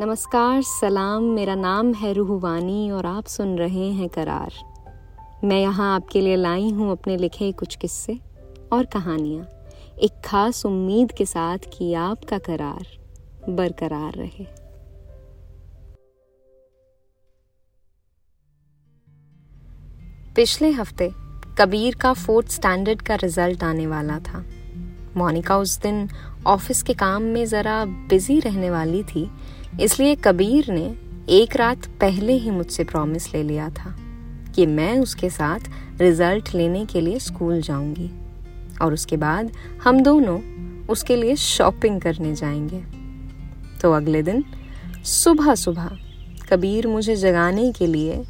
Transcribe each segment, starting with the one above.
नमस्कार, सलाम। मेरा नाम है रूहवानी और आप सुन रहे हैं करार। मैं यहाँ आपके लिए लाई हूँ अपने लिखे कुछ किस्से और कहानियाँ। एक खास उम्मीद के साथ कि आपका करार बरकरार रहे। पिछले हफ़्ते कबीर का फोर्थ स्टैंडर्ड का रिज़ल्ट आने वाला था। मोनिका उस दिन ऑफ़िस के काम में ज़रा बिज़ी रहने वाली थी, इसलिए कबीर ने एक रात पहले ही मुझसे प्रॉमिस ले लिया था कि मैं उसके साथ रिज़ल्ट लेने के लिए स्कूल जाऊँगी और उसके बाद हम दोनों उसके लिए शॉपिंग करने जाएँगे। तो अगले दिन सुबह सुबह कबीर मुझे जगाने के लिए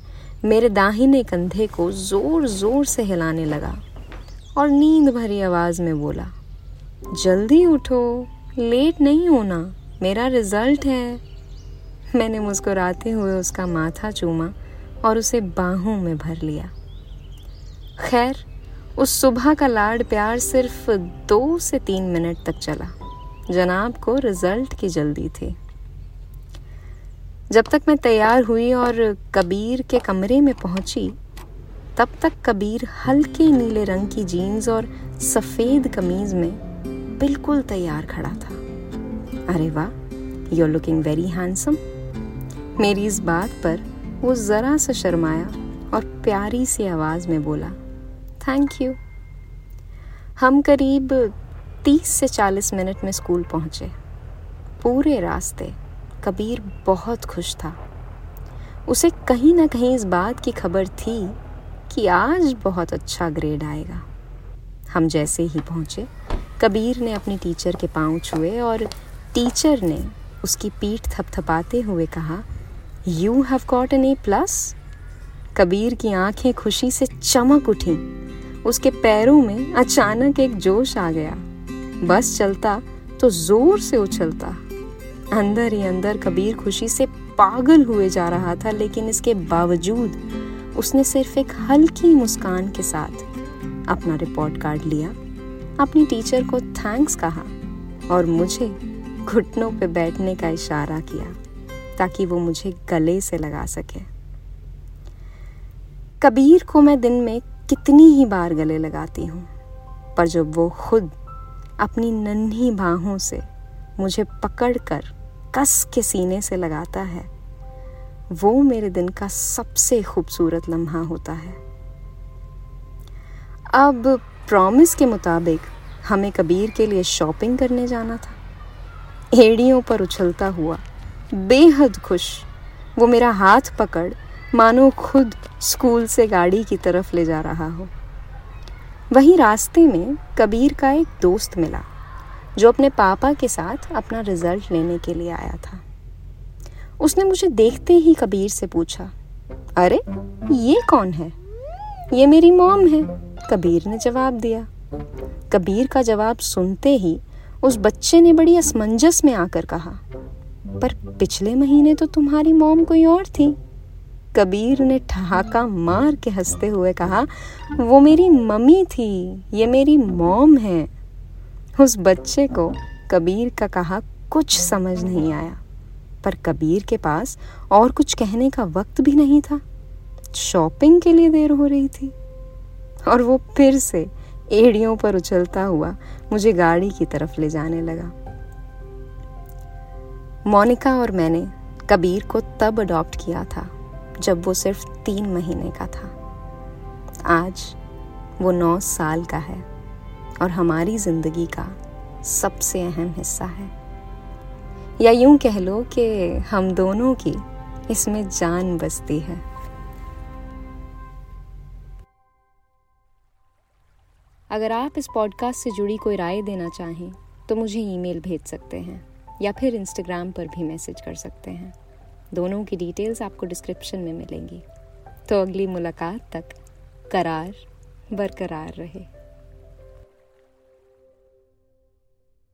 मेरे दाहिने कंधे को ज़ोर ज़ोर से हिलाने लगा और नींद भरी आवाज़ में बोला जल्दी उठो, लेट नहीं होना, मेरा रिज़ल्ट है। मैंने मुस्कुराते हुए उसका माथा चूमा और उसे बाहों में भर लिया। खैर, उस सुबह का लाड प्यार सिर्फ़ दो से तीन मिनट तक चला। जनाब को रिज़ल्ट की जल्दी थी। जब तक मैं तैयार हुई और कबीर के कमरे में पहुँची, तब तक कबीर हल्के नीले रंग की जीन्स और सफ़ेद कमीज में बिल्कुल तैयार खड़ा था। अरे वाह यू लुकिंग वेरी हैंडसम मेरी इस बात पर वो ज़रा सा शर्माया और प्यारी सी आवाज़ में बोला थैंक यू हम करीब तीस से चालीस मिनट में स्कूल पहुँचे। पूरे रास्ते कबीर बहुत खुश था। उसे कहीं ना कहीं इस बात की खबर थी कि आज बहुत अच्छा ग्रेड आएगा। हम जैसे ही पहुँचे कबीर ने अपनी टीचर के पाँव छुए और टीचर ने उसकी पीठ थपथपाते हुए कहा you have got an A plus Kabir की आँखें खुशी से चमक उठी। उसके पैरों में अचानक एक जोश आ गया। बस चलता तो ज़ोर से उछलता। अंदर ही अंदर कबीर खुशी से पागल हुए जा रहा था, लेकिन इसके बावजूद उसने सिर्फ़ एक हल्की मुस्कान के साथ अपना रिपोर्ट कार्ड लिया। अपनी टीचर को थैंक्स कहा और मुझे घुटनों पे बैठने का इशारा किया ताकि वो मुझे गले से लगा सके। कबीर को मैं दिन में कितनी ही बार गले लगाती हूँ, पर जब वो खुद अपनी नन्ही बाहों से मुझे पकड़कर कस के सीने से लगाता है, वो मेरे दिन का सबसे खूबसूरत लम्हा होता है। अब प्रॉमिस के मुताबिक हमें कबीर के लिए शॉपिंग करने जाना था। एड़ियों पर उछलता हुआ, बेहद खुश, वो मेरा हाथ पकड़, मानो खुद स्कूल से गाड़ी की तरफ़ ले जा रहा हो। वहीं रास्ते में कबीर का एक दोस्त मिला, जो अपने पापा के साथ अपना रिज़ल्ट लेने के लिए आया था। उसने मुझे देखते ही कबीर से पूछा, अरे, ये कौन है? ये मेरी मॉम है। कबीर ने जवाब दिया। कबीर का जवाब सुनते ही उस बच्चे ने बड़ी असमंजस में आकर कहा, पर पिछले महीने तो तुम्हारी मोम कोई और थी। कबीर ने ठहाका मार के हँसते हुए कहा, वो मेरी मम्मी थी, ये मेरी मोम है। उस बच्चे को कबीर का कहा कुछ समझ नहीं आया, पर कबीर के पास और कुछ कहने का वक्त भी नहीं था। शॉपिंग के लिए देर हो रही थी। और वो फिर से एड़ियों पर उछलता हुआ मुझे गाड़ी की तरफ़ ले जाने लगा। मोनिका और मैंने कबीर को तब अडॉप्ट किया था, जब वो सिर्फ़ तीन महीने का था। आज वो नौ साल का है और हमारी ज़िंदगी का सबसे अहम हिस्सा है। या यूँ कह लो कि हम दोनों की इसमें जान बसती है। अगर आप इस पॉडकास्ट से जुड़ी कोई राय देना चाहें तो मुझे ईमेल भेज सकते हैं, या फिर इंस्टाग्राम पर भी मैसेज कर सकते हैं। दोनों की डिटेल्स आपको डिस्क्रिप्शन में मिलेंगी। तो अगली मुलाकात तक, करार, बरकरार रहे।